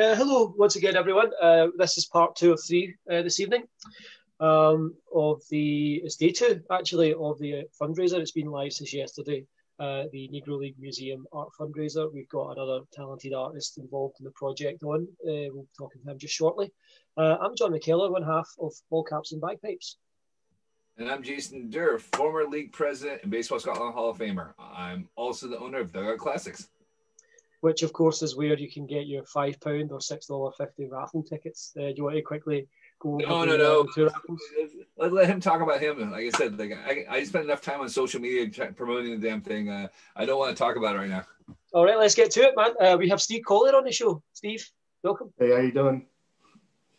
Uh, hello, once again, everyone. Uh, this is part two of three uh, this evening um, of the, it's day two actually, of the fundraiser. It's been live since yesterday, uh, the Negro League Museum art fundraiser. We've got another talented artist involved in the project on. Uh, we'll be talking to him just shortly. Uh, I'm John McKellar, one half of Ball Caps and Bagpipes. And I'm Jason Durr, former league president and Baseball Scotland Hall of Famer. I'm also the owner of Dugout Classics which of course is where you can get your five pound or six dollar fifty raffle tickets. Uh, do you want to quickly go? No, no, no. Let, let him talk about him. Like I said, like I, I spent enough time on social media promoting the damn thing. Uh, I don't want to talk about it right now. All right, let's get to it, man. Uh, we have Steve Colyer on the show. Steve, welcome. Hey, how you doing?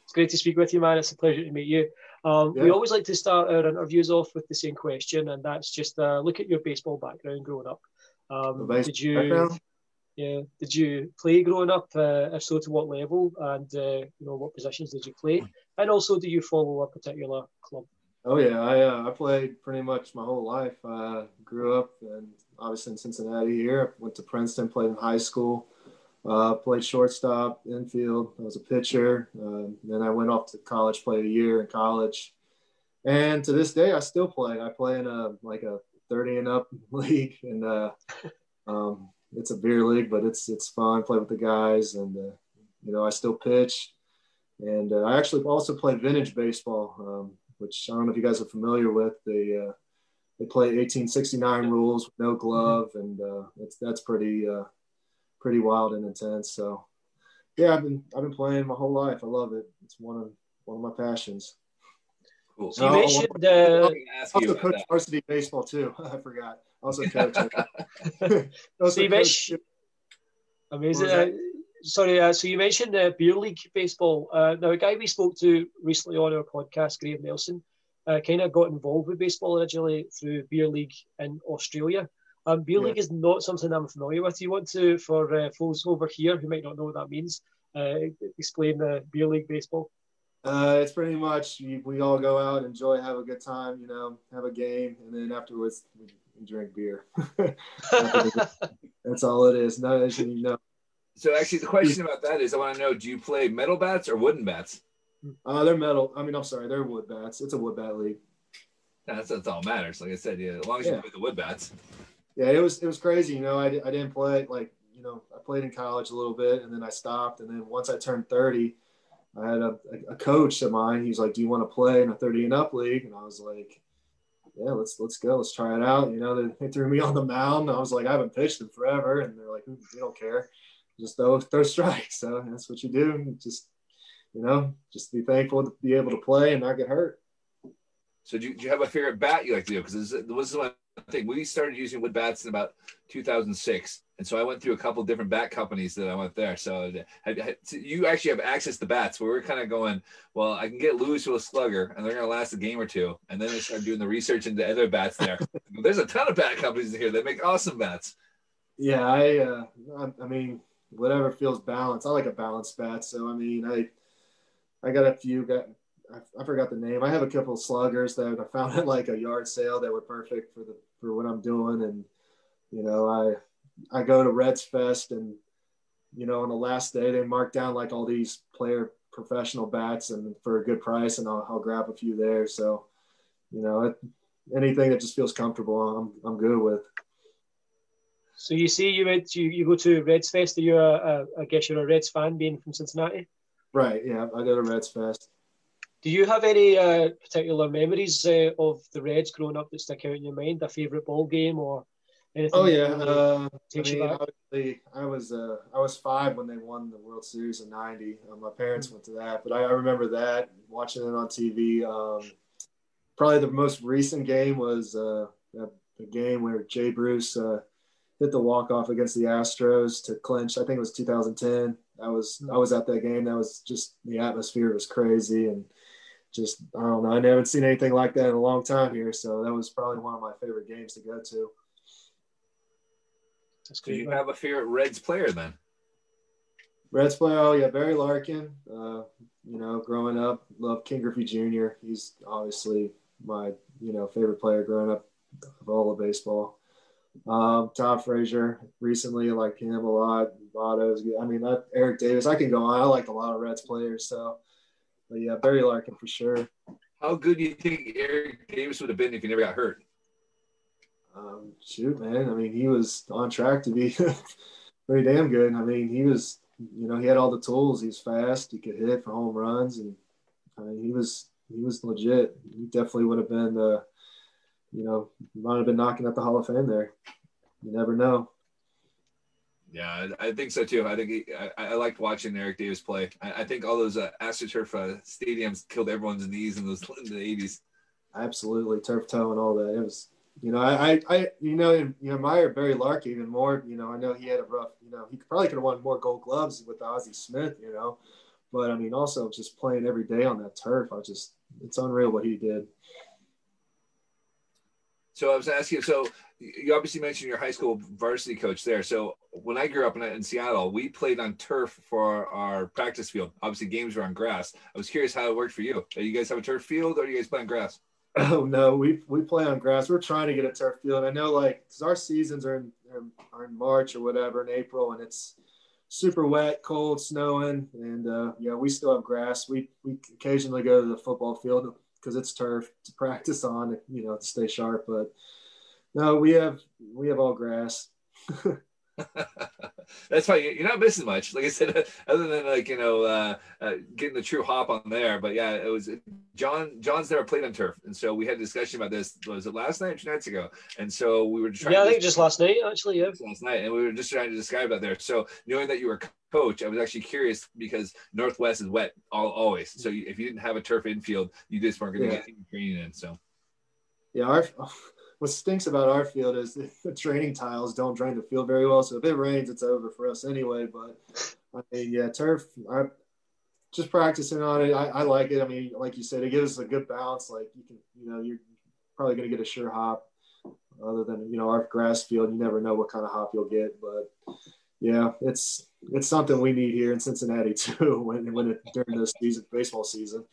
It's great to speak with you, man. It's a pleasure to meet you. Um, yeah. We always like to start our interviews off with the same question, and that's just uh, look at your baseball background growing up. Um, did you? Background? Yeah. Did you play growing up? Uh, if so, to what level? And uh, you know, what positions did you play? And also, do you follow a particular club? Oh yeah, I uh, I played pretty much my whole life. Uh, grew up and obviously in Cincinnati here. Went to Princeton, played in high school. Uh, played shortstop, infield. I was a pitcher. Uh, then I went off to college, played a year in college, and to this day I still play. I play in a like a 30 and up league, and uh, um, it's a beer league, but it's it's fun. Play with the guys, and uh, you know I still pitch, and uh, I actually also play vintage baseball, um, which I don't know if you guys are familiar with. They uh, they play 1869 rules with no glove, and uh, it's that's pretty uh, pretty wild and intense. So yeah, I've been I've been playing my whole life. I love it. It's one of one of my passions. Cool. So you mentioned uh, also coach varsity baseball too. I forgot. Also coach. Steve Amazing. Uh, sorry, uh, so you mentioned uh, beer league baseball. Uh, now, a guy we spoke to recently on our podcast, Graham Nelson, uh, kind of got involved with baseball originally through beer league in Australia. Um, beer yeah. league is not something I'm familiar with. You want to, for uh, folks over here who might not know what that means, uh, explain the beer league baseball? Uh, it's pretty much we, we all go out, enjoy, have a good time, you know, have a game, and then afterwards we, drink beer. That's all it is. No, as you know. So actually, the question about that is, I want to know: Do you play metal bats or wooden bats? Uh, they're metal. I mean, I'm sorry, they're wood bats. It's a wood bat league. that's that's all matters. Like I said, yeah, as long as yeah. you play the wood bats. Yeah, it was it was crazy. You know, I, I didn't play like you know I played in college a little bit, and then I stopped, and then once I turned 30 I had a, a coach of mine. He's like, "Do you want to play in a 30 and up league?" And I was like, "Yeah, let's let's go. Let's try it out." You know, they, they threw me on the mound. I was like, "I haven't pitched in forever," and they're like, "We don't care. Just throw throw strikes." So that's what you do. Just you know, just be thankful to be able to play and not get hurt. So do you, do you have a favorite bat you like to do? Because this, this is one thing. We started using wood bats in about 2006. And so I went through a couple different bat companies that I went there. So you actually have access to bats where we're kind of going, well, I can get Lewis to a slugger and they're going to last a game or two. And then they start doing the research into other bats there. There's a ton of bat companies here that make awesome bats. Yeah, I, uh, I, I mean, whatever feels balanced. I like a balanced bat. So, I mean, I, I got a few, got, I, I forgot the name. I have a couple of sluggers that I found at like a yard sale that were perfect for the, for what I'm doing. And, you know, I, I go to Reds Fest and you know on the last day they mark down like all these player professional bats and for a good price and I'll, I'll grab a few there. So you know it, anything that just feels comfortable, I'm I'm good with. So you see, you went you, you go to Reds Fest. Are you a, a I guess you're a Reds fan, being from Cincinnati? Right. Yeah, I go to Reds Fest. Do you have any uh, particular memories uh, of the Reds growing up that stick out in your mind? A favorite ball game or Anything oh yeah, uh, I mean, obviously, I was uh, I was five when they won the World Series in '90. Uh, my parents mm-hmm. went to that, but I, I, remember that watching it on TV. Um, probably the most recent game was uh, the game where Jay Bruce uh, hit the walk off against the Astros to clinch. I think it was 2010. I was mm-hmm. I was at that game. That was just the atmosphere was crazy and just I don't know. I haven't seen anything like that in a long time here. So that was probably one of my favorite games to go to. That's good. Do you have a favorite Reds player then? Reds player, oh yeah, Barry Larkin. Uh, you know, growing up, loved Ken Griffey Jr. He's obviously my you know favorite player growing up of all of baseball. Um, Todd Frazier recently, I like him a lot. Votto's I mean, that, Eric Davis. I can go on. I liked a lot of Reds players. So, but yeah, Barry Larkin for sure. How good do you think Eric Davis would have been if he never got hurt? Um, shoot, man. I mean, he was on track to be pretty damn good. I mean, he was, you know, he had all the tools. He was fast. He could hit for home runs, and I mean, he was he was legit. He definitely would have been, uh, you know, might have been knocking at the Hall of Fame there. You never know. Yeah, I think so too. I think he, I, I liked watching Eric Davis play. I, I think all those uh, AstroTurf uh, stadiums killed everyone's knees in those in the eighties. Absolutely, turf toe and all that. It was, you know, I, I, you know, you admire Barry Lark even more. You know, I know he had a rough, you know, he probably could have won more Gold Gloves with Ozzie Smith. You know, but I mean, also just playing every day on that turf, I just, it's unreal what he did. So I was asking, so you obviously mentioned your high school varsity coach there. So when I grew up in, in, Seattle, we played on turf for our practice field. Obviously, games were on grass. I was curious how it worked for you. Do you guys have a turf field, or do you guys play on grass? Oh no, we we play on grass. We're trying to get a turf field. I know, like, cause our seasons are in are in March or whatever in April, and it's super wet, cold, snowing, and uh, yeah, we still have grass. We we occasionally go to the football field because it's turf to practice on, you know, to stay sharp, but no, we have we have all grass. That's fine. You're not missing much. Like I said, other than like you know uh, uh, getting the true hop on there. But yeah, it was John. John's never played on turf, and so we had a discussion about this. Was it last night or two nights ago? And so we were trying. Yeah, I think just last night actually. Yeah, last night, and we were just trying to describe that there. So knowing that you were a coach, I was actually curious because Northwest is wet all, always. So if you didn't have a turf infield, you just weren't going to yeah. get any training in. So yeah, our what stinks about our field is the training tiles don't drain the field very well. So if it rains, it's over for us anyway. But I mean, yeah, turf. I just practicing on it. I, I like it. I mean, like you said, it gives us a good bounce. Like you can, you know, you're probably going to get a sure hop. Other than you know our grass field, you never know what kind of hop you'll get. But yeah, it's it's something we need here in Cincinnati too. When when it, during this season baseball season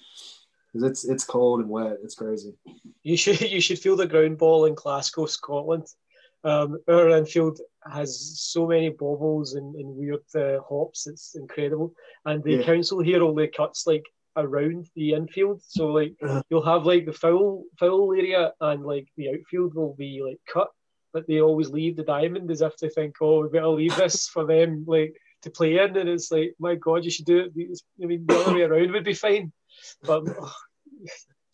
because it's it's cold and wet. It's crazy. You should you should feel the ground ball in Glasgow, Scotland. Um, our infield has so many bobbles and, and weird uh, hops. It's incredible. And the yeah. council here only cuts like around the infield. So like uh-huh. you'll have like the foul foul area and like the outfield will be like cut, but they always leave the diamond as if they think, oh, we better leave this for them like to play in. And it's like, my God, you should do it. I mean, the other way around would be fine. But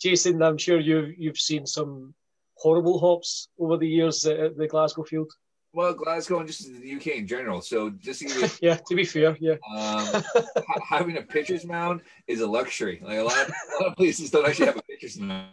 Jason, I'm sure you've you've seen some horrible hops over the years at the Glasgow field. Well, Glasgow and just the UK in general. So just even, yeah, to be fair, yeah, um, having a pitcher's mound is a luxury. Like a lot, of, a lot of places don't actually have a pitcher's mound,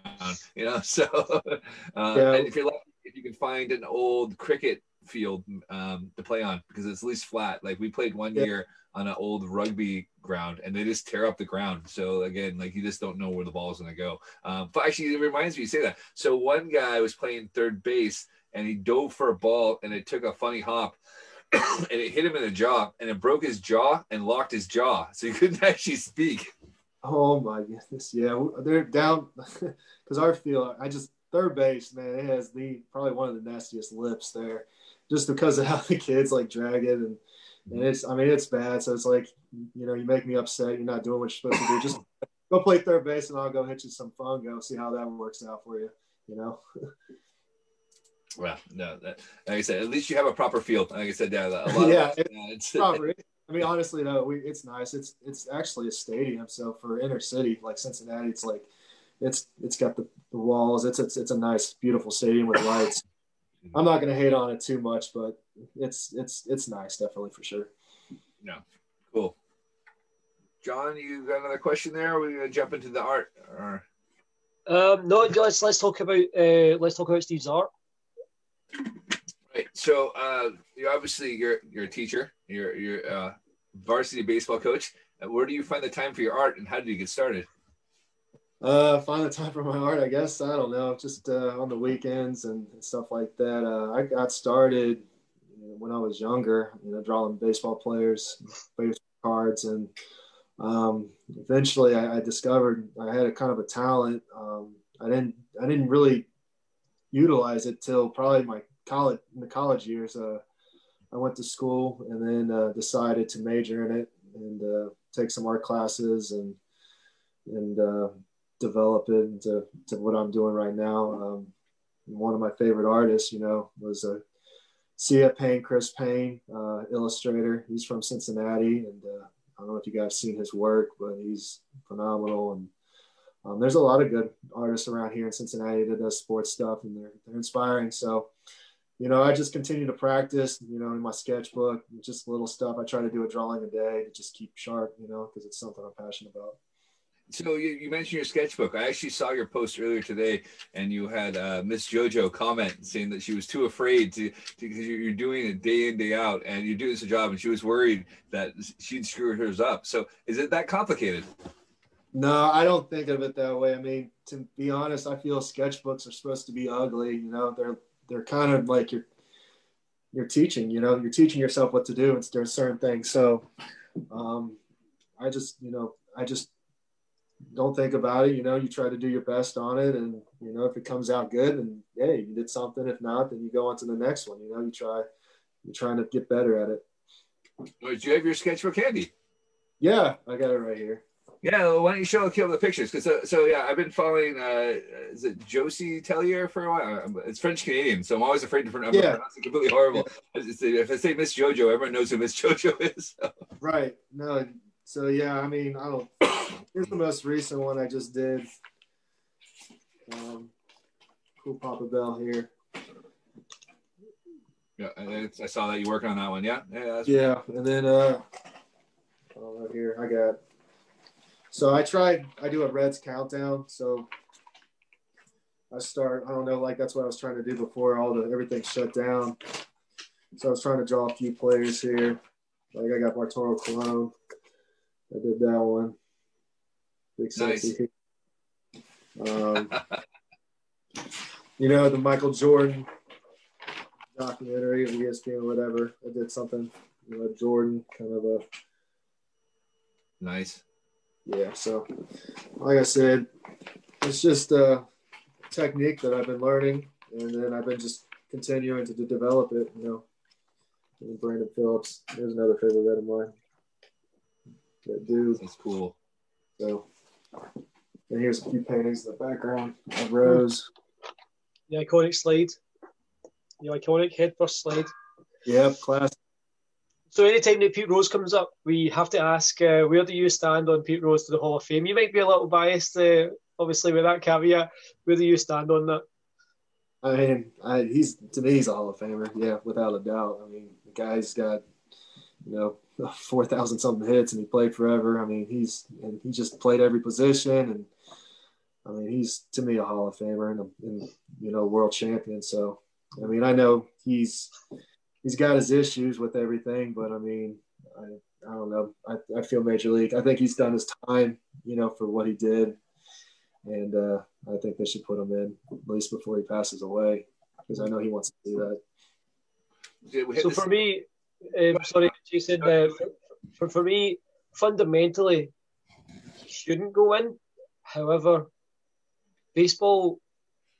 you know. So uh, yeah. if you're lucky, if you can find an old cricket field um, to play on because it's at least flat. Like we played one yeah. year on an old rugby ground and they just tear up the ground. So again, like you just don't know where the ball is going to go. Um, but actually, it reminds me you say that. So one guy was playing third base and he dove for a ball and it took a funny hop. and it hit him in the jaw and it broke his jaw and locked his jaw so he couldn't actually speak oh my goodness yeah they're down because our field i just third base man it has the probably one of the nastiest lips there just because of how the kids like drag it and and it's I mean it's bad. So it's like you know you make me upset. You're not doing what you're supposed to do. Just go play third base and I'll go hit you some fun. Go see how that works out for you. You know. well, no, that, like I said, at least you have a proper field. Like I said, yeah, a lot yeah, of, it, yeah it's proper. I mean, honestly though, we, it's nice. It's it's actually a stadium. So for inner city like Cincinnati, it's like it's it's got the, the walls. It's it's it's a nice, beautiful stadium with lights. I'm not going to hate on it too much, but it's it's it's nice, definitely for sure. Yeah, cool. John, you got another question there? Or are we gonna jump into the art? Or... Um, no, let's let's talk about uh, let's talk about Steve's art. Right. So uh, you obviously you're you're a teacher. You're you're a varsity baseball coach. Where do you find the time for your art, and how did you get started? Uh, find the time for my art, I guess. I don't know, just uh, on the weekends and, and stuff like that. Uh, I got started you know, when I was younger, you know, drawing baseball players, baseball cards, and um, eventually I, I, discovered I had a kind of a talent. Um, I didn't, I didn't really utilize it till probably my college in the college years. Uh, I went to school and then uh, decided to major in it and uh, take some art classes and and uh, develop it into to what I'm doing right now. Um, one of my favorite artists, you know, was a C.F. Payne, Chris Payne, uh, illustrator. He's from Cincinnati, and uh, I don't know if you guys seen his work, but he's phenomenal. And um, there's a lot of good artists around here in Cincinnati that does sports stuff, and they're they're inspiring. So you know, I just continue to practice, you know, in my sketchbook, just little stuff. I try to do a drawing a day to just keep sharp, you know, because it's something I'm passionate about. So you, you, mentioned your sketchbook. I actually saw your post earlier today, and you had uh, Miss JoJo comment saying that she was too afraid to because you're doing it day in day out, and you're doing this job, and she was worried that she'd screw hers up. So is it that complicated? No, I don't think of it that way. I mean, to be honest, I feel sketchbooks are supposed to be ugly. You know, they're they're kind of like you're you're teaching you know you're teaching yourself what to do and certain things so um, i just you know i just don't think about it you know you try to do your best on it and you know if it comes out good and hey you did something if not then you go on to the next one you know you try you're trying to get better at it do you have your sketchbook handy yeah i got it right here yeah, why don't you show a couple of the pictures? Because so, so, yeah, I've been following. Uh, is it Josie Tellier for a while? It's French Canadian, so I'm always afraid to pronounce yeah. it completely horrible. Yeah. If I say Miss JoJo, everyone knows who Miss JoJo is. So. Right. No. So yeah, I mean, I don't. Here's the most recent one I just did. Um, cool Papa Bell here. Yeah, I saw that you working on that one. Yeah. Yeah. yeah, and then uh, oh, here I got so I tried, I do a Reds countdown. So I start, I don't know, like that's what I was trying to do before all the everything shut down. So I was trying to draw a few players here. Like I got Bartolo Colon. I did that one. Big. Nice. Um, you know, the Michael Jordan documentary on ESPN or whatever. I did something, you know, Jordan kind of a nice yeah, so like I said, it's just a technique that I've been learning, and then I've been just continuing to, to develop it. You know, and Brandon Phillips, there's another favorite of mine. That dude. That's cool. So, and here's a few paintings in the background of Rose. The iconic slide. The iconic head first slide. Yep, classic. So anytime that Pete Rose comes up, we have to ask, uh, where do you stand on Pete Rose to the Hall of Fame? You might be a little biased, uh, obviously, with that caveat. Where do you stand on that? I mean, I, he's to me, he's a Hall of Famer, yeah, without a doubt. I mean, the guy's got, you know, four thousand something hits, and he played forever. I mean, he's and he just played every position, and I mean, he's to me a Hall of Famer and, a, and you know, world champion. So, I mean, I know he's he's got his issues with everything, but I mean, I, I don't know. I, I feel major league. I think he's done his time, you know, for what he did. And uh, I think they should put him in at least before he passes away because I know he wants to do that. So for me, um, sorry, Jason, uh, for, for me, fundamentally, he shouldn't go in. However, baseball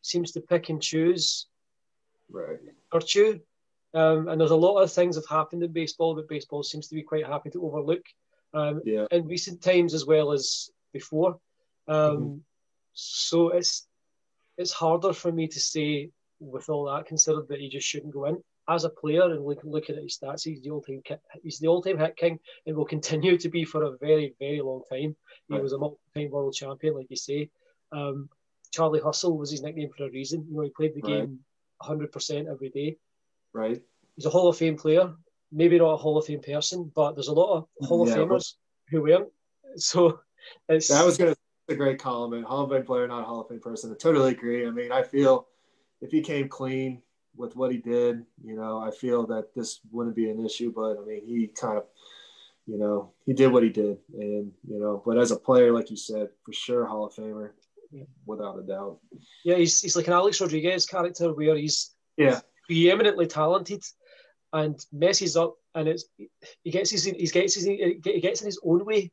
seems to pick and choose right. virtue um, and there's a lot of things have happened in baseball that baseball seems to be quite happy to overlook um, yeah. in recent times as well as before. Um, mm-hmm. So it's it's harder for me to say with all that considered that he just shouldn't go in as a player and look, looking at his stats. He's the all-time he's the all-time hit king and will continue to be for a very very long time. He right. was a multi-time world champion, like you say. Um, Charlie Hustle was his nickname for a reason. You know, he played the right. game 100% every day. Right. He's a Hall of Fame player, maybe not a Hall of Fame person, but there's a lot of Hall yeah, of Famers who weren't. So it's that was gonna a great compliment. Hall of Fame player, not a Hall of Fame person. I totally agree. I mean, I feel if he came clean with what he did, you know, I feel that this wouldn't be an issue. But I mean, he kind of, you know, he did what he did, and you know, but as a player, like you said, for sure, Hall of Famer, yeah. without a doubt. Yeah, he's he's like an Alex Rodriguez character where he's yeah preeminently talented and messes up and it's he gets his he gets his he gets in his own way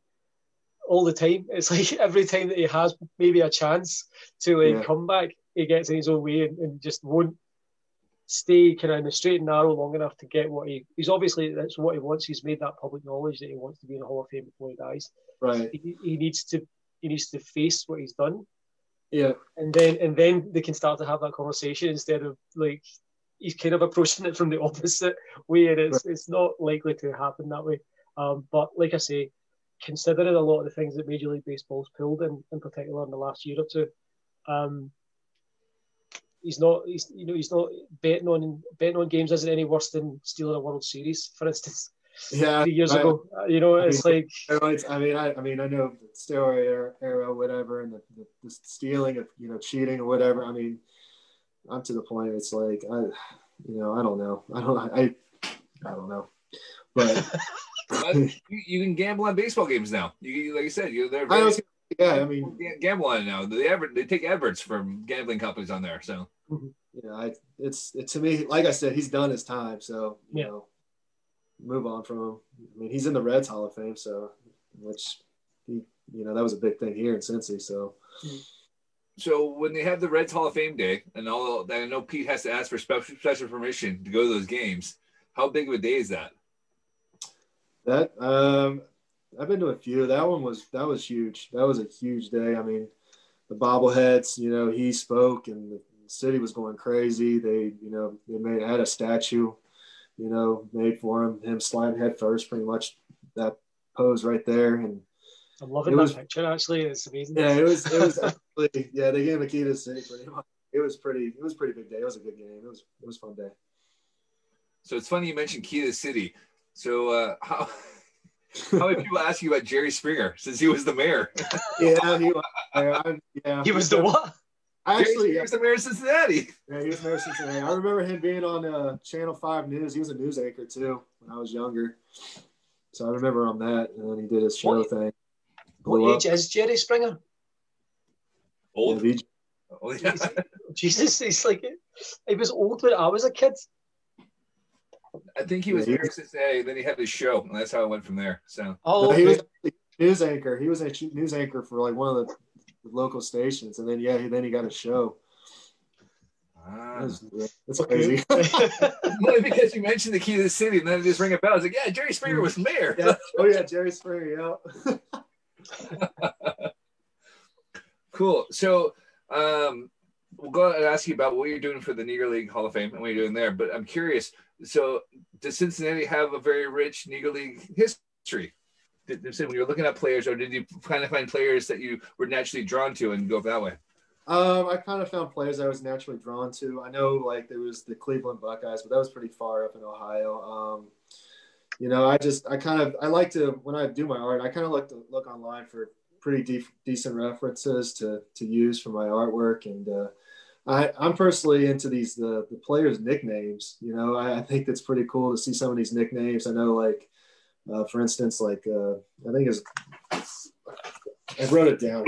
all the time. It's like every time that he has maybe a chance to like yeah. come back, he gets in his own way and, and, just won't stay kind of in the straight and narrow long enough to get what he he's obviously that's what he wants. He's made that public knowledge that he wants to be in the Hall of Fame before he dies. Right. He, he needs to he needs to face what he's done. Yeah. And then and then they can start to have that conversation instead of like he's kind of approaching it from the opposite way, and it's right. it's not likely to happen that way. Um, but like I say, considering a lot of the things that Major League Baseball's pulled in, in particular in the last year or two, um, he's not he's you know he's not betting on betting on games isn't any worse than stealing a World Series, for instance. Yeah, years I, ago, you know, it's I mean, like I mean, I, I mean, I know the steroid era, era whatever, and the, the, the, stealing of you know cheating or whatever. I mean, I'm to the point. It's like I, you know, I don't know. I don't. I, I don't know, but. you, you, can gamble on baseball games now. You like I said, you they're very, I was, yeah. I mean, gamble on it now. They ever they take adverts from gambling companies on there. So yeah, I, it's it, to me. Like I said, he's done his time. So you yeah. know, move on from him. I mean, he's in the Reds Hall of Fame, so which he you know that was a big thing here in Cincy. So. So when they have the Reds Hall of Fame day, and all, that I know Pete has to ask for special, special permission to go to those games. How big of a day is that? That um, I've been to a few. That one was that was huge. That was a huge day. I mean, the bobbleheads. You know, he spoke, and the city was going crazy. They, you know, they made had a statue, you know, made for him. Him sliding head first, pretty much that pose right there. And I'm loving that was, picture. Actually, it's amazing. Yeah, it was. It was actually. Yeah, they gave a key to the city. Pretty much. It was pretty. It was pretty big day. It was a good game. It was. It was fun day. So it's funny you mentioned key to the city. So uh, how how many people ask you about Jerry Springer since he was the mayor? yeah, he was. yeah, he was the what? Actually, he was the mayor of Cincinnati. Yeah, he was mayor of Cincinnati. I remember him being on uh, Channel Five News. He was a news anchor too when I was younger. So I remember on that, and then he did his show what, thing. What age is Jerry Springer? Old. Yeah, oh, yeah. Jesus, he's like he was old when I was a kid. I think he was yeah, Mayor Cincinnati. Then he had his show, and that's how it went from there. So oh, okay. he was news anchor. He was a news anchor for like one of the, the local stations, and then yeah, then he got a show. Ah. That's, crazy. Only because you mentioned the key to the city, and then it just ring a bell. I was like, yeah, Jerry Springer was mayor. Yeah. Oh yeah, Jerry Springer. Yeah. cool. So. Um, we'll go and ask you about what you're doing for the Negro League Hall of Fame and what you're doing there. But I'm curious. So, does Cincinnati have a very rich Negro League history? Did, when you're looking at players, or did you kind of find players that you were naturally drawn to and go that way? Um, I kind of found players I was naturally drawn to. I know like there was the Cleveland Buckeyes, but that was pretty far up in Ohio. Um, you know, I just I kind of I like to when I do my art, I kind of like to look online for pretty de- decent references to to use for my artwork and. Uh, I, I'm personally into these the, the players' nicknames. You know, I, I, think that's pretty cool to see some of these nicknames. I know, like uh, for instance, like uh, I think his I wrote it down.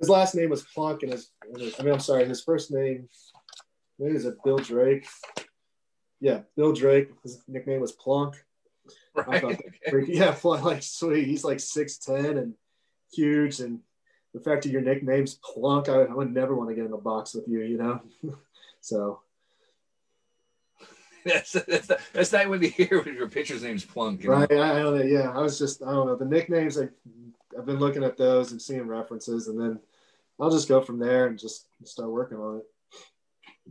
His last name was Plunk, and his, I mean, I'm sorry, his first name. Maybe is it Bill Drake? Yeah, Bill Drake. His nickname was Plunk. Right. Okay. Yeah, like sweet. He's like six ten and huge, and the fact that your nickname's Plunk, I, I would never want to get in a box with you, you know? so. That's, that's, that's not when you hear when your pitcher's name's Plunk. Right. I, I, don't know. Yeah. I was just, I don't know. The nicknames, I, I've been looking at those and seeing references, and then I'll just go from there and just start working on it.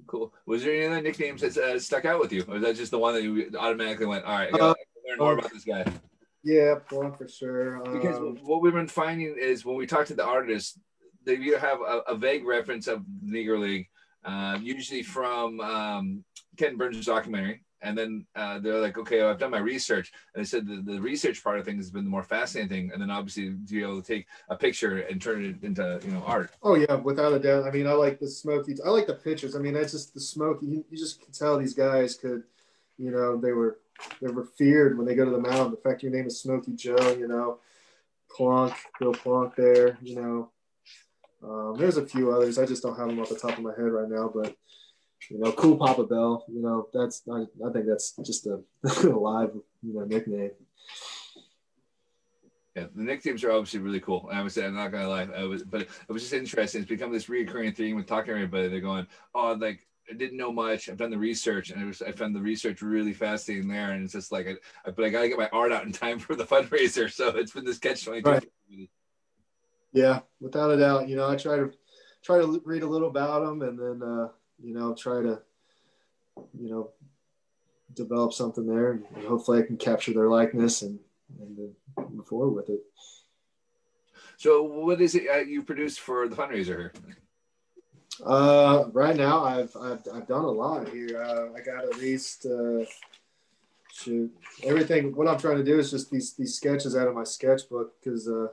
Cool. Was there any other nicknames that uh, stuck out with you, or was that just the one that you automatically went, all right, I gotta uh, learn more uh, about this guy? Yeah, for sure. Because um, what we've been finding is when we talk to the artists, they either have a, a vague reference of Negro League, uh, usually from um, Ken Burns' documentary. And then uh, they're like, okay, I've done my research. And they said the, the research part of things has been the more fascinating thing. And then obviously to be able to take a picture and turn it into, you know, art. Oh yeah, without a doubt. I mean, I like the smoky, I like the pictures. I mean, that's just the smoky, you, you just can tell these guys could, you know, they were they're feared when they go to the mound. The fact your name is Smokey Joe, you know, Plunk, Bill Plunk there, you know. Um, there's a few others. I just don't have them off the top of my head right now, but you know, Cool Papa Bell, you know, that's I, I think that's just a, live, you know, nickname. Yeah, the nicknames are obviously really cool. I was I'm not gonna lie, I was, but it was just interesting. It's become this reoccurring theme with talking to everybody. They're going, oh, like I didn't know much. I've done the research, and was, I found the research really fascinating there. And it's just like, I, but I got to get my art out in time for the fundraiser. So it's been this catch twenty two. Right. Yeah, without a doubt. You know, I try to try to read a little about them, and then uh, you know try to you know develop something there, and hopefully I can capture their likeness and and move forward with it. So, what is it uh, you produced for the fundraiser here? Uh, right now, I've, I've I've done a lot here. Uh, I got at least uh, shoot everything. What I'm trying to do is just these these sketches out of my sketchbook because uh,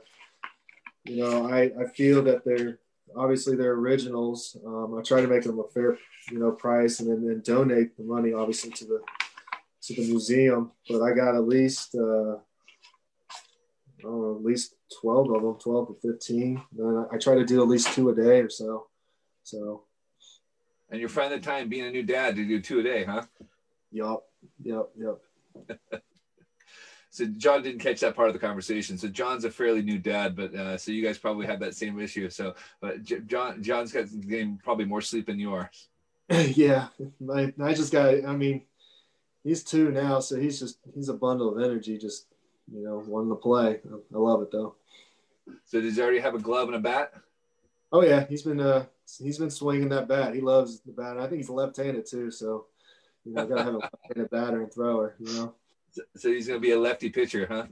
you know I I feel that they're obviously they're originals. Um, I try to make them a fair you know price and then, then donate the money obviously to the to the museum. But I got at least uh, know, at least 12 of them, 12 to 15. Then I try to do at least two a day or so. So. And you're finding the time being a new dad to do two a day, huh? Yup. Yep. Yep. so John didn't catch that part of the conversation. So John's a fairly new dad, but uh, so you guys probably have that same issue. So, but John, John's got getting probably more sleep than yours. yeah, I, I just got. I mean, he's two now, so he's just he's a bundle of energy. Just you know, wanting to play. I love it though. So does he already have a glove and a bat? Oh yeah, he's been uh he's been swinging that bat. He loves the bat. I think he's left-handed too, so you know, gotta have a left-handed batter and thrower. You know. So, so he's gonna be a lefty pitcher, huh?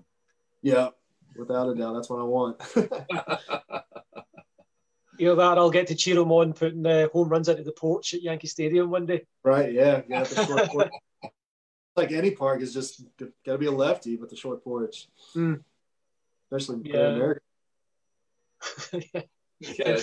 Yeah, without a doubt. That's what I want. you know that I'll get to cheer him on putting uh, home runs into the porch at Yankee Stadium one day. Right. Yeah. yeah like any park is just got to be a lefty with the short porch, mm. especially yeah. in America. yeah,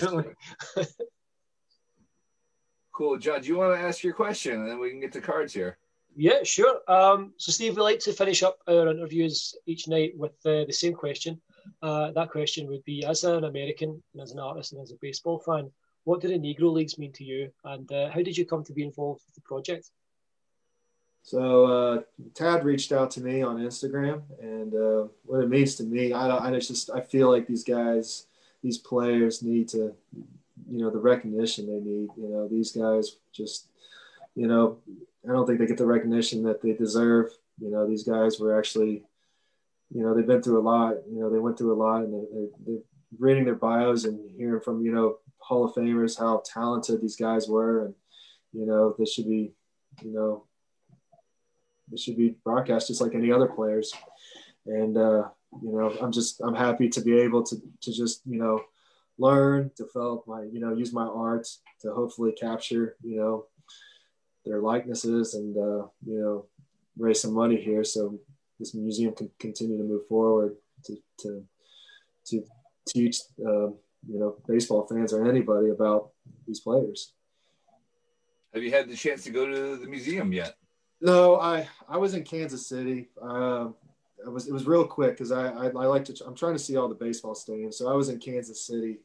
cool, John. Do you want to ask your question, and then we can get to cards here? Yeah, sure. Um, so, Steve, we like to finish up our interviews each night with uh, the same question. Uh, that question would be: As an American, and as an artist, and as a baseball fan, what do the Negro Leagues mean to you, and uh, how did you come to be involved with the project? So uh, Tad reached out to me on Instagram, and uh, what it means to me, I, I just I feel like these guys, these players need to, you know, the recognition they need. You know, these guys just, you know, I don't think they get the recognition that they deserve. You know, these guys were actually, you know, they've been through a lot. You know, they went through a lot, and they're, they're reading their bios and hearing from you know Hall of Famers how talented these guys were, and you know they should be, you know it should be broadcast just like any other players. And uh, you know, I'm just I'm happy to be able to to just you know learn, develop my you know use my art to hopefully capture you know their likenesses and uh, you know raise some money here so this museum can continue to move forward to to to teach uh, you know baseball fans or anybody about these players. Have you had the chance to go to the museum yet? No, I I was in Kansas City. Uh, it was it was real quick because I, I, I like to I'm trying to see all the baseball stadiums. So I was in Kansas City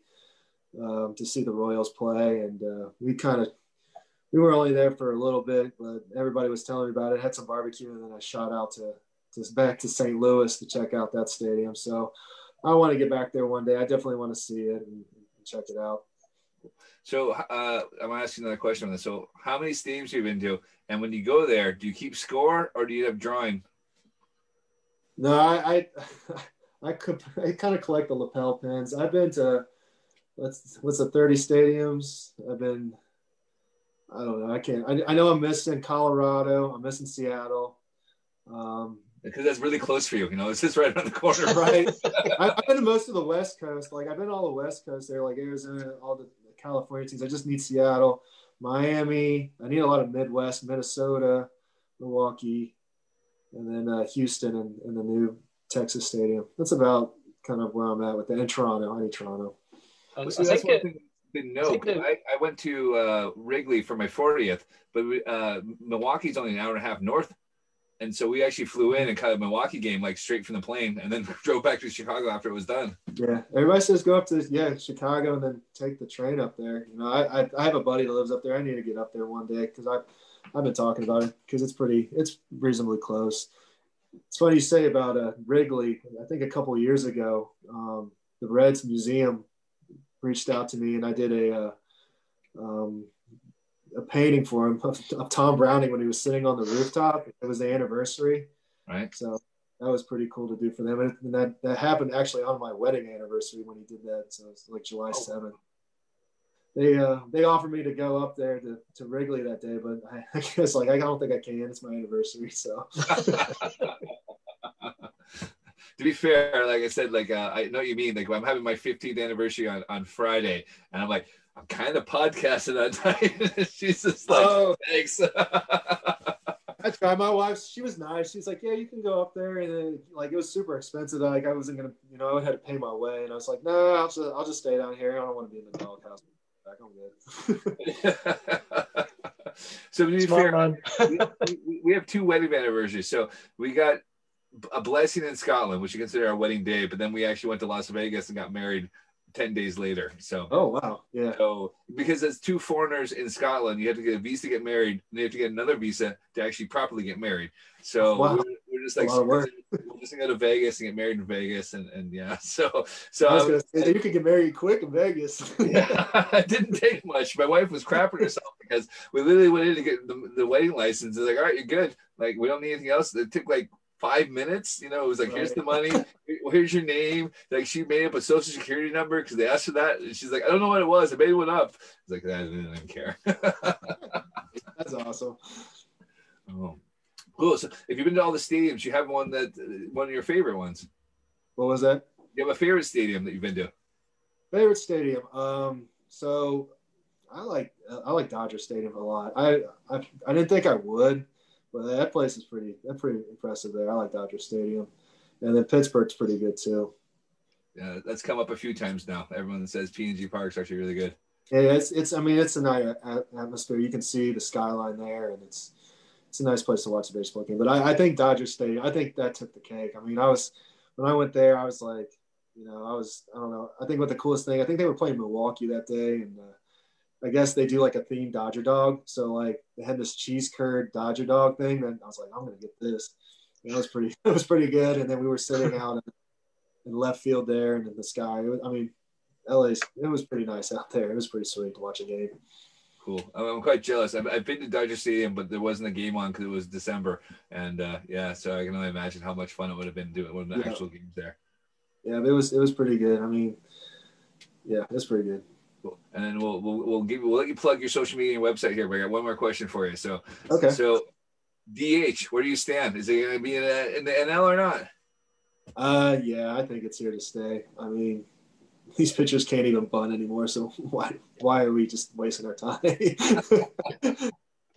um, to see the Royals play, and uh, we kind of we were only there for a little bit, but everybody was telling me about it. Had some barbecue, and then I shot out to just back to St. Louis to check out that stadium. So I want to get back there one day. I definitely want to see it and, and check it out. So uh, I'm asking another question on this. So how many stadiums have you been to? And when you go there, do you keep score or do you have drawing? No, I I, I, could, I kind of collect the lapel pins. I've been to what's what's the 30 stadiums. I've been I don't know. I can't. I, I know I'm missing Colorado. I'm missing Seattle. Um, because that's really close for you. You know, it's just right around the corner. right. I, have been to most of the West Coast. Like I've been all the West Coast there, like Arizona, all the California teams. I just need Seattle, Miami. I need a lot of Midwest, Minnesota, Milwaukee, and then uh, Houston and, and, the new Texas Stadium. That's about kind of where I'm at with that. And Toronto. I need Toronto. Uh, so that's one thing I didn't know. I, I, went to uh, Wrigley for my 40th, but uh, Milwaukee's only an hour and a half north and so we actually flew in and caught a Milwaukee game like straight from the plane, and then drove back to Chicago after it was done. Yeah, everybody says go up to yeah Chicago and then take the train up there. You know, I I, I have a buddy that lives up there. I need to get up there one day because I I've, been talking about it because it's pretty it's reasonably close. It's funny you say about uh, Wrigley. I think a couple years ago, um, the Reds Museum reached out to me, and I did a uh, um, a painting for him of, of Tom Browning when he was sitting on the rooftop. It was the anniversary, Right. so that was pretty cool to do for them. And that that happened actually on my wedding anniversary when he did that. So it's like July Oh. seventh. They uh they offered me to go up there to, to Wrigley that day, but I, I guess like I don't think I can. It's my anniversary, so to be fair, like I said, like uh, I know what you mean. Like I'm having my 15th anniversary on, on Friday, and I'm like, I'm kind of podcasting that night. She's just like, Oh. thanks. I tried. My wife, she was nice. She's like, "Yeah, you can go up there," and then, like it was super expensive. Like I wasn't gonna, you know, I had to pay my way, and I was like, "No, I'll just, I'll just stay down here. I don't want to be in the doghouse." Back, I'm good. so to be Smart fair, man. we, we- we have two wedding anniversaries. So we got a blessing in Scotland, which you consider our wedding day, but then we actually went to Las Vegas and got married 10 days later. So, oh wow, yeah. so because as two foreigners in Scotland, you have to get a visa to get married, and you have to get another visa to actually properly get married. So Wow. we're, we're just like, A lot of work. we're just gonna go to Vegas and get married in Vegas. And, and yeah, so, so I was um, gonna say you could get married quick in Vegas. yeah, it didn't take much. My wife was crapping herself because we literally went in to get the, the wedding license. It's like, all right, you're good. Like, we don't need anything else. It took like five minutes. You know, it was like, here's the money. Here- Here's your name. Like, she made up a social security number because they asked her that. And she's like, I don't know what it was. I made one up. It's like, I didn't even care. That's awesome. oh. Cool. So, if you've been to all the stadiums, you have one that one of your favorite ones. What was that? You have a favorite stadium that you've been to. Favorite stadium. Um, so I like I like Dodger Stadium a lot. I I, I didn't think I would, but that place is pretty that's pretty impressive there. I like Dodger Stadium, and then Pittsburgh's pretty good too. Yeah, that's come up a few times now. Everyone says PNC Park's actually really good. Yeah, it's it's I mean it's a nice atmosphere. You can see the skyline there, and it's it's a nice place to watch a baseball game. But I, I think Dodger Stadium. I think that took the cake. I mean, I was when I went there, I was like, you know, I was I don't know. I think what the coolest thing. I think they were playing Milwaukee that day, and uh, I guess they do like a themed Dodger dog. So like they had this cheese curd Dodger dog thing, and I was like, I'm gonna get this. And it was pretty. It was pretty good. And then we were sitting out in, in left field there, and in the sky. It was, I mean. LA's it was pretty nice out there. It was pretty sweet to watch a game. Cool. I'm, quite jealous. I've, I've been to Dodger Stadium, but there wasn't a game on because it was December, and uh, yeah, so I can only imagine how much fun it would have been doing when the Yeah. actual games there. Yeah, it was it was pretty good. I mean, yeah, it was pretty good. Cool. And then we'll we'll we'll give you we'll let you plug your social media and website here. But I got one more question for you. So Okay. so DH, where do you stand? Is it going to be in, the- in the NL or not? Uh, yeah, I think it's here to stay. I mean, these pitchers can't even bunt anymore, so why why are we just wasting our time? me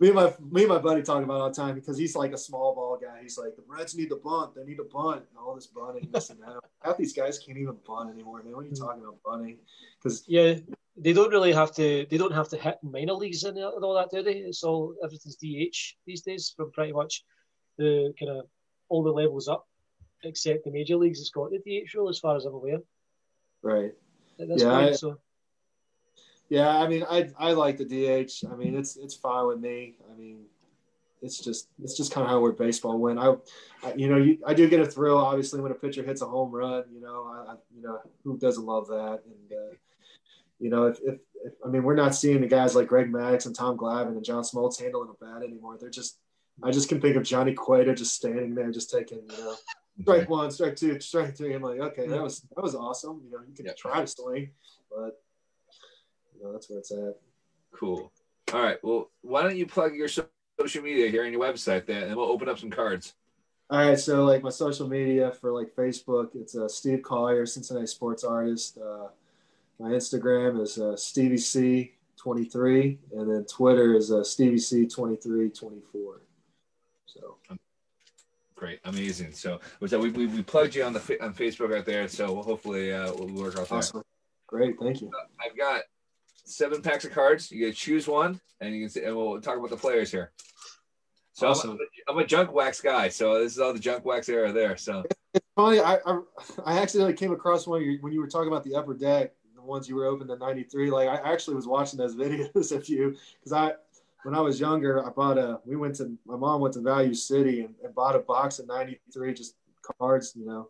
and my me and my buddy talk about it all the time because he's like a small ball guy. He's like the Reds need to bunt, they need to bunt, and all this bunting, this and that. Half these guys can't even bunt anymore, man. What are you talking about bunting? Because Yeah, they don't really have to. They don't have to hit minor leagues and all that, do they? It's all everything's DH these days from pretty much the kind of all the levels up, except the major leagues. It's got the DH rule, as far as I'm aware. right. At this Yeah, point, I- so Yeah, I mean, I I like the DH. I mean, it's it's fine with me. I mean, it's just it's just kind of how where baseball went. I, I you know, you, I do get a thrill obviously when a pitcher hits a home run. You know, I, I you know who doesn't love that? And uh, you know, if, if, if I mean, we're not seeing the guys like Greg Maddux and Tom Glavine and John Smoltz handling a bat anymore. They're just I just can think of Johnny Cueto just standing there, just taking you know strike one, strike two, strike three. I'm like, okay, that was that was awesome. You know, you can Yeah. try to swing, but you know that's where it's at. Cool. All right. Well, why don't you plug your social media here on your website there, and we'll open up some cards. All right, so like my social media for like Facebook, it's uh, Steve Colyer, Cincinnati sports artist. Uh, my Instagram is uh, Stevie C twenty three, and then Twitter is uh, Stevie C twenty three twenty four. So Great, amazing. So, so we, we, we plugged you on the on Facebook right there. So hopefully uh, we'll work out there. awesome, great, thank you. I've got seven packs of cards. You get to choose one, and you can see, and we'll talk about the players here. So I'm- Awesome. I'm, a junk wax guy. So this is all the junk wax era there. So it's Funny, I, I I accidentally came across one of your, when you were talking about the upper deck, the ones you were open to ninety three. Like I actually was watching those videos of you because I when I was younger, I bought a. We went to my mom went to Value City and, and bought a box of '93 just cards, you know,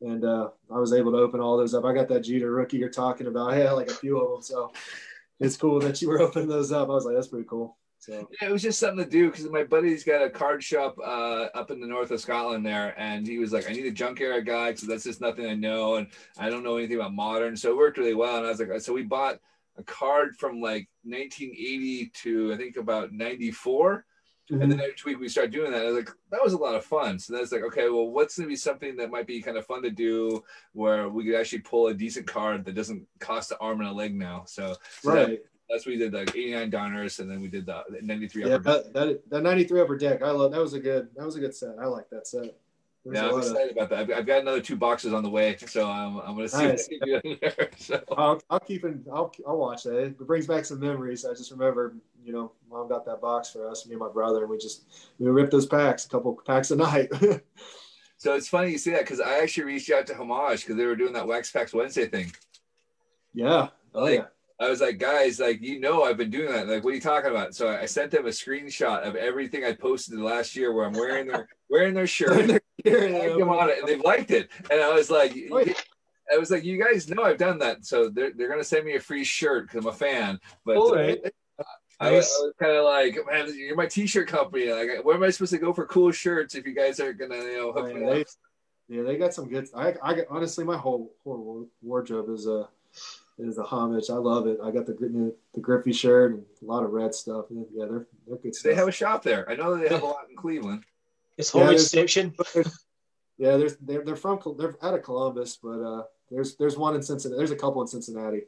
and uh, I was able to open all those up. I got that Jeter rookie you're talking about. Had like a few of them, so it's cool that you were opening those up. I was like, that's pretty cool. So yeah, it was just something to do because my buddy's got a card shop uh, up in the north of Scotland there, and he was like, "I need a junk era guy because that's just nothing I know, and I don't know anything about modern." So it worked really well, and I was like, so we bought a card from like 1980 to I think about 94. Mm-hmm. And then each week we start doing that. I was like, that was a lot of fun. So that's like, okay, well, what's gonna be something that might be kind of fun to do where we could actually pull a decent card that doesn't cost an arm and a leg now. So, so right. That, that's what we did like 89 Donruss and then we did the 93 yeah, that, that, that 93 upper deck. I love that was a good that was a good set. I like that set. There's yeah, I'm excited of... about that. I've, I've, got another two boxes on the way, so I'm, I'm going to see nice. what in there. So. I'll, I'll keep in. I'll, I'll watch that. It brings back some memories. I just remember, you know, mom got that box for us, me and my brother, and we just we ripped those packs, a couple packs a night. so it's funny you say that because I actually reached out to Homage because they were doing that Wax Packs Wednesday thing. Yeah. Oh like, yeah. I was like, guys, like you know, I've been doing that. Like, what are you talking about? So I sent them a screenshot of everything I posted last year where I'm wearing their wearing their shirt, them on it, and they've liked it. And I was like, oh, I was like, you guys know I've done that, so they're they're gonna send me a free shirt because I'm a fan. But All right. I, was, was kind of like, man, you're my t-shirt company. Like, where am I supposed to go for cool shirts if you guys aren't gonna, you know, hook oh, me up? Yeah, they got some good. I, I honestly, my whole whole wardrobe is a is a homage. I love it. I got the the Griffey shirt and a lot of red stuff. Yeah, they're they're good. Stuff. They have a shop there. I know they have a lot in Cleveland. It's homage yeah, section. Yeah, there's they're they're from they're out of Columbus, but uh, there's there's one in Cincinnati. There's a couple in Cincinnati.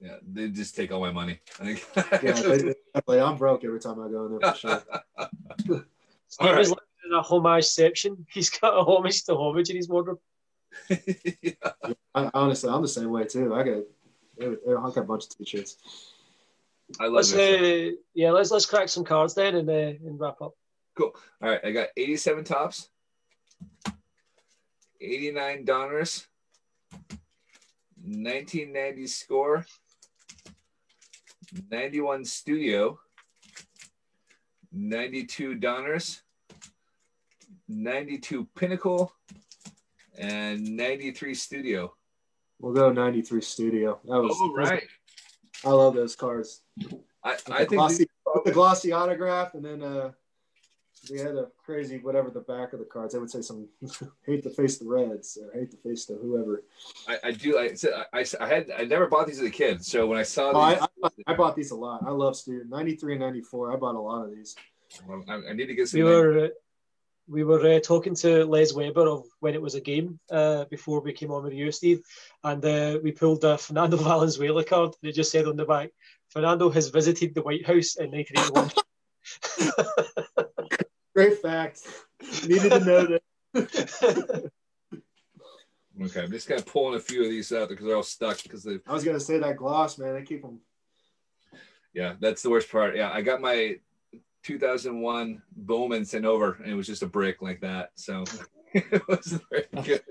Yeah, they just take all my money. I think. yeah, they, they, I'm broke every time I go in there for sure. Steve right. in a homage section. He's got a homage to homage in his wardrobe. yeah. yeah I, honestly, I'm the same way too. I got I got a bunch of t-shirts. I love let's, uh, yeah, let's let's crack some cards then and uh, and wrap up. Cool. All right, I got 87 Topps, 89 Donruss, 1990 score, 91 studio, 92 Donruss, 92 pinnacle, and 93 studio. We'll go 93 studio. That was, oh, right. I love those cards. I, I think glossy, the glossy autograph and then uh we had a crazy whatever the back of the cards. I would say some hate to face the Reds or hate to face the whoever. I, I do. I, I, I had I never bought these as a kid, so when I saw oh, these, I, I, bought these a lot. I love studio ninety three and ninety four. I bought a lot of these. Well, I, need to get some. We were we were uh, talking to Les Weber of when it was a game uh, before we came on with you, Steve, and uh, we pulled a Fernando Valenzuela card. And it just said on the back, "Fernando has visited the White House in 1981." Great fact. Needed to know that. okay, I'm just kind of pulling a few of these out because they're all stuck. Because they. I was gonna say that gloss, man. They keep them. Yeah, that's the worst part. Yeah, I got my 2001 Bowman sent over, and it was just a brick like that. So it wasn't very good.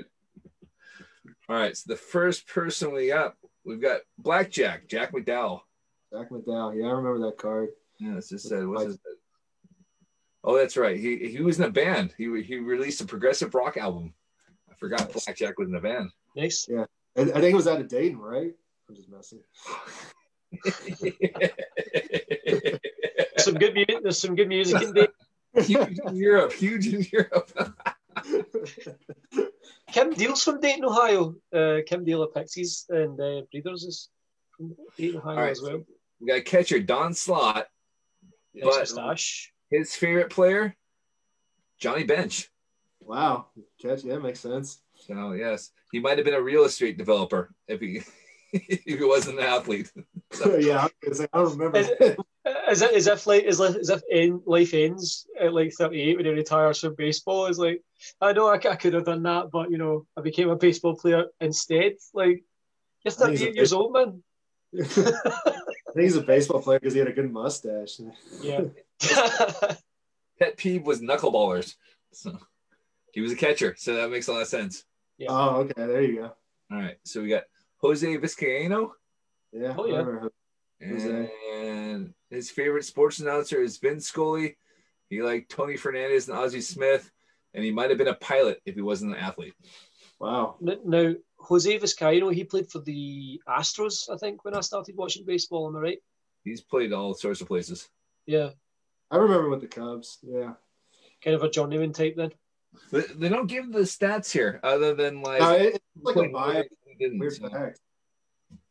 All right, so the first person we got, we've got Blackjack, Jack McDowell. Jack McDowell, yeah, I remember that card. Yeah, it's just said, what's his, Oh, that's right. He he was in a band. He he released a progressive rock album. I forgot Blackjack was in a band. Nice. Yeah, I, I think it was out of Dayton, right? I'm just messing. some good music. There's some good music in Dayton. huge in Europe. Huge in Europe. Kim Deal's from Dayton, Ohio. Uh, Kim Deal of Pixies and uh, Breeders is from Dayton, Ohio right, as well. We got catcher Don Slaught. Nice mustache. His favorite player, Johnny Bench. Wow, catch yeah, makes sense. So yes, he might have been a real estate developer if he if he wasn't an athlete. So. yeah, I don't remember. Is, is it as if like is as if end, life ends at like thirty eight when he retires from baseball? Is like I know I, I could have done that, but you know I became a baseball player instead. Like you're thirty eight years old, man. I think he's a baseball player because he had a good mustache. Yeah. Pet peeve was knuckleballers. So he was a catcher, so that makes a lot of sense. Yeah. Oh, okay. There you go. All right. So we got Jose Vizcaino. Yeah. Oh, yeah. And his favorite sports announcer is Vin Scully. He liked Tony Fernandez and Ozzie Smith, and he might have been a pilot if he wasn't an athlete. Wow. Now, Jose Vizcaino, he played for the Astros, I think, when I started watching baseball. Am I right? He's played all sorts of places. Yeah, I remember with the Cubs. Yeah. kind of a journeyman type then. They, they don't give the stats here other than like, No, it's like a played bio. where he didn't, Weird so. fact.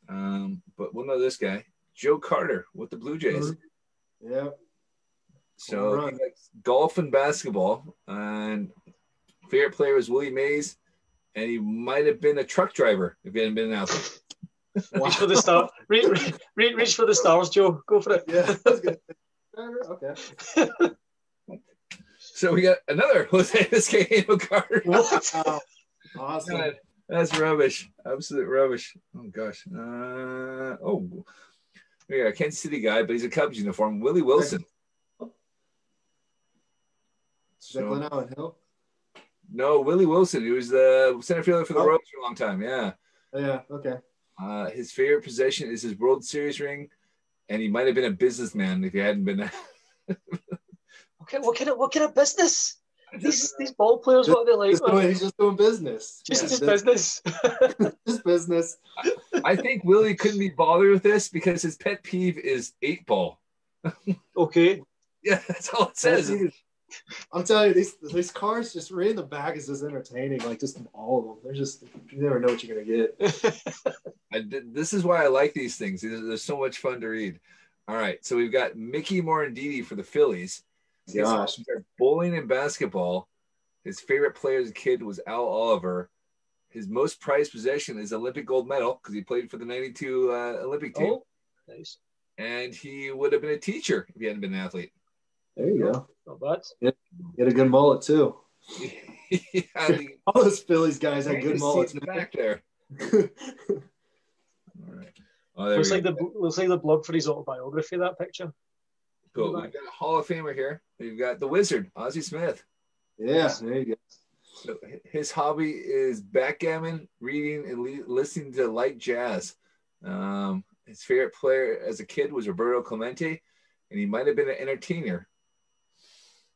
Um, but we'll know this guy, Joe Carter with the Blue Jays. Yeah. So Home he likes golf and basketball, and favorite player was Willie Mays, and he might have been a truck driver if he hadn't been an athlete. Reach for the star. Reach, reach, reach for the stars, Joe. Go for it. Yeah. That's good. Okay. So we got another Jose Vizcaino Carter. What? Wow. Awesome. God, that's rubbish. Absolute rubbish. Oh gosh. Uh, oh, we got a Kansas City guy, but he's a Cubs uniform. Willie Wilson. Is that Glenn Allen Hill? No, Willie Wilson. He was the center fielder for the Oh. Royals for a long time. Yeah. Yeah. Okay. Uh, his favorite possession is his World Series ring, and he might have been a businessman if he hadn't been. Okay, what kind of what kind of business? These these ball players, what are they like? Just doing, he's just doing business. Just Yeah, his just- business. Just business. I think Willie couldn't be bothered with this because his pet peeve is eight ball. okay. Yeah, that's all it says. I'm telling you, these these cars just reading the back is just entertaining. Like just all of them. They're just you never know what you're gonna get. I, this is why I like these things. They're, they're so much fun to read. All right, so we've got Mickey Morandini for the Phillies. His Gosh. bowling and basketball. His favorite player as a kid was Al Oliver. His most prized possession is Olympic gold medal because he played for the '92 uh, Olympic team, oh, nice. and he would have been a teacher if he hadn't been an athlete. There you go. Not bad. You had a good mullet too. yeah, the, All those Phillies guys I had good mullets. the back there. All right. Oh, there Looks like go. the looks like the blog for his autobiography. That picture. Cool. We've got a Hall of Famer here. We've got the Wizard, Ozzie Smith. yeah, there you go. So his hobby is backgammon, reading, and le- listening to light jazz. Um, his favorite player as a kid was Roberto Clemente, and he might have been an entertainer.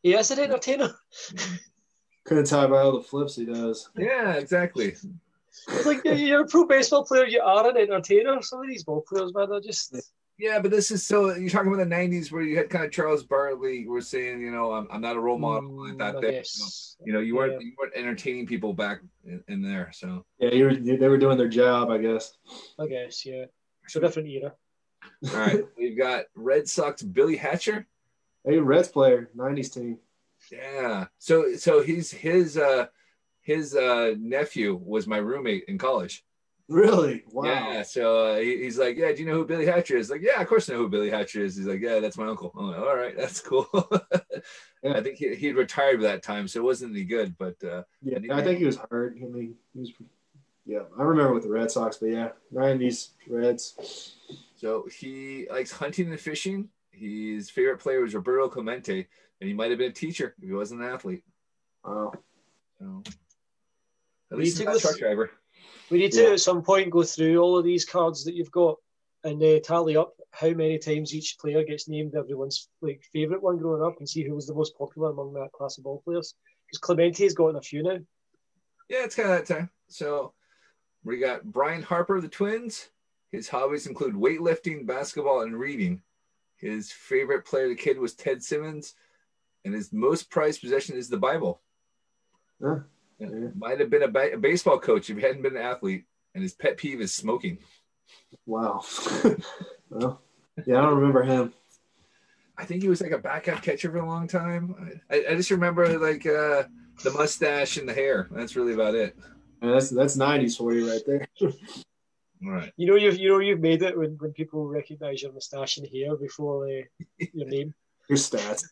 He is an entertainer. Couldn't tell by all the flips he does. Yeah, exactly. It's like you're- you're a pro baseball player. You are an entertainer. Some of these ball players, man, they're just Yeah, but this is so you're talking about the '90s where you had kind of Charles Barkley was saying, you know, I'm, I'm not a role model like Mm, that. I there. guess. You know, you weren't Yeah. you weren't entertaining people back in, in there. So Yeah, you were, they were doing their job, I guess. I guess, yeah. It's a different era. all right, we've got Red Sox Billy Hatcher. Hey, Reds player, '90s team. Yeah. So so he's his uh his uh nephew was my roommate in college. Really? Wow. Yeah. So uh, he, he's like, yeah. Do you know who Billy Hatcher is? Like, yeah, of course I know who Billy Hatcher is. He's like, yeah, that's my uncle. I'm like, all right, that's cool. Yeah. I think he he'd retired by that time, so it wasn't any good. But uh, Yeah, I think he was hurt. I mean, he was. Yeah, I remember with the Red Sox, but yeah, '90s Reds. so he likes hunting and fishing. His favorite player was Roberto Clemente, and he might have been a teacher if he wasn't an athlete. Wow. So at least he's took a truck driver. We need to Yeah. at some point go through all of these cards that you've got and uh, tally up how many times each player gets named everyone's like favorite one growing up and see who was the most popular among that class of ball players. Because Clemente's gotten a few now. Yeah, it's kind of that time. So we got Brian Harper of the Twins. His hobbies include weightlifting, basketball, and reading. His favorite player as a kid was Ted Simmons, and his most prized possession is the Bible. Yeah, Yeah. Might have been a, ba- a baseball coach if he hadn't been an athlete. And his pet peeve is smoking. Wow. well, yeah, I don't remember him. I think he was like a backup catcher for a long time. I, I just remember like uh, the mustache and the hair. That's really about it. Man, that's that's '90s for you right there. All right. You know you've you know you've made it when, when people recognise your moustache and hair before uh, your name. Your stats.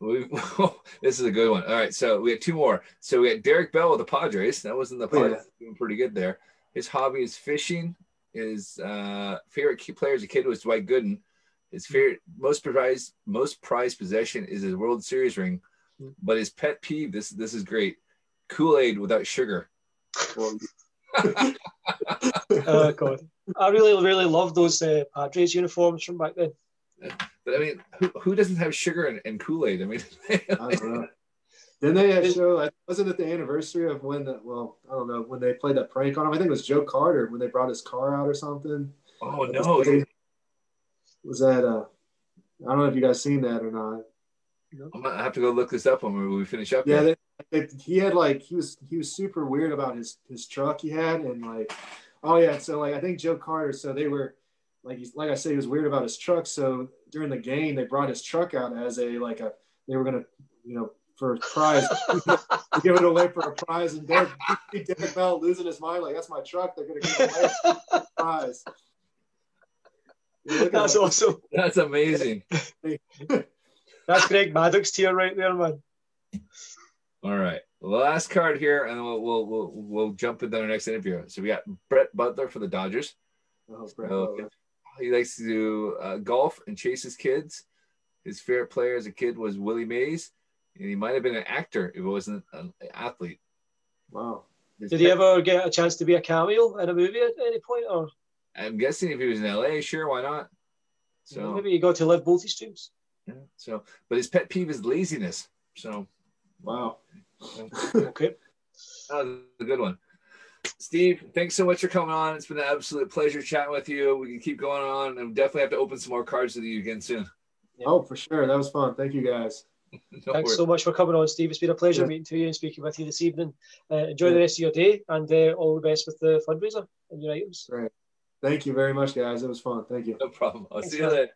We, this is a good one. All right, so we have two more. So we had Derek Bell with the Padres. That was in the Padres, doing pretty good there. His hobby is fishing. His uh, favorite key player as a kid was Dwight Gooden. His favorite, most prized, most prized possession is his World Series ring. But his pet peeve, this this is great, Kool Aid without sugar. oh god, I really really love those uh, Padres uniforms from back then. But I mean, who, who doesn't have sugar and, and Kool Aid? I mean, I don't know. Then they had show. Wasn't it the anniversary of when? The, well, I don't know when they played that prank on him. I think it was Joe Carter when they brought his car out or something. Oh no! Was that? Uh, I don't know if you guys seen that or not. I'm gonna have to go look this up when we finish up. Yeah, they, they, he had like he was he was super weird about his his truck he had and like oh yeah so like I think Joe Carter so they were like he's like I said he was weird about his truck so during the game they brought his truck out as a like a they were gonna you know for a prize give it away for a prize and Derek, Derek Bell losing his mind like that's my truck they're gonna give it away for a prize. That's awesome. That's amazing. That's Greg Maddux tier right there, man. All right. Last card here, and we'll we'll we'll, we'll jump into our next interview. So we got Brett Butler for the Dodgers. Oh, Brett Butler. He likes to do uh, golf and chase his kids. His favorite player as a kid was Willie Mays, and he might have been an actor if it wasn't an athlete. Wow. His Did he ever get a chance to be a cameo in a movie at any point, or? I'm guessing if he was in LA, sure, why not? So maybe he got to live both his dreams. Yeah. So, but his pet peeve is laziness. So, wow. okay. That was a good one. Steve, thanks so much for coming on. It's been an absolute pleasure chatting with you. We can keep going on and definitely have to open some more cards with you again soon. Oh, for sure. That was fun. Thank you guys. no Thanks worries. so much for coming on, Steve. It's been a pleasure yeah. meeting to you and speaking with you this evening. Uh, enjoy yeah. the rest of your day and uh, all the best with the fundraiser and your items. Great. Thank you very much, guys. It was fun. Thank you. No problem. I'll Thanks see you later.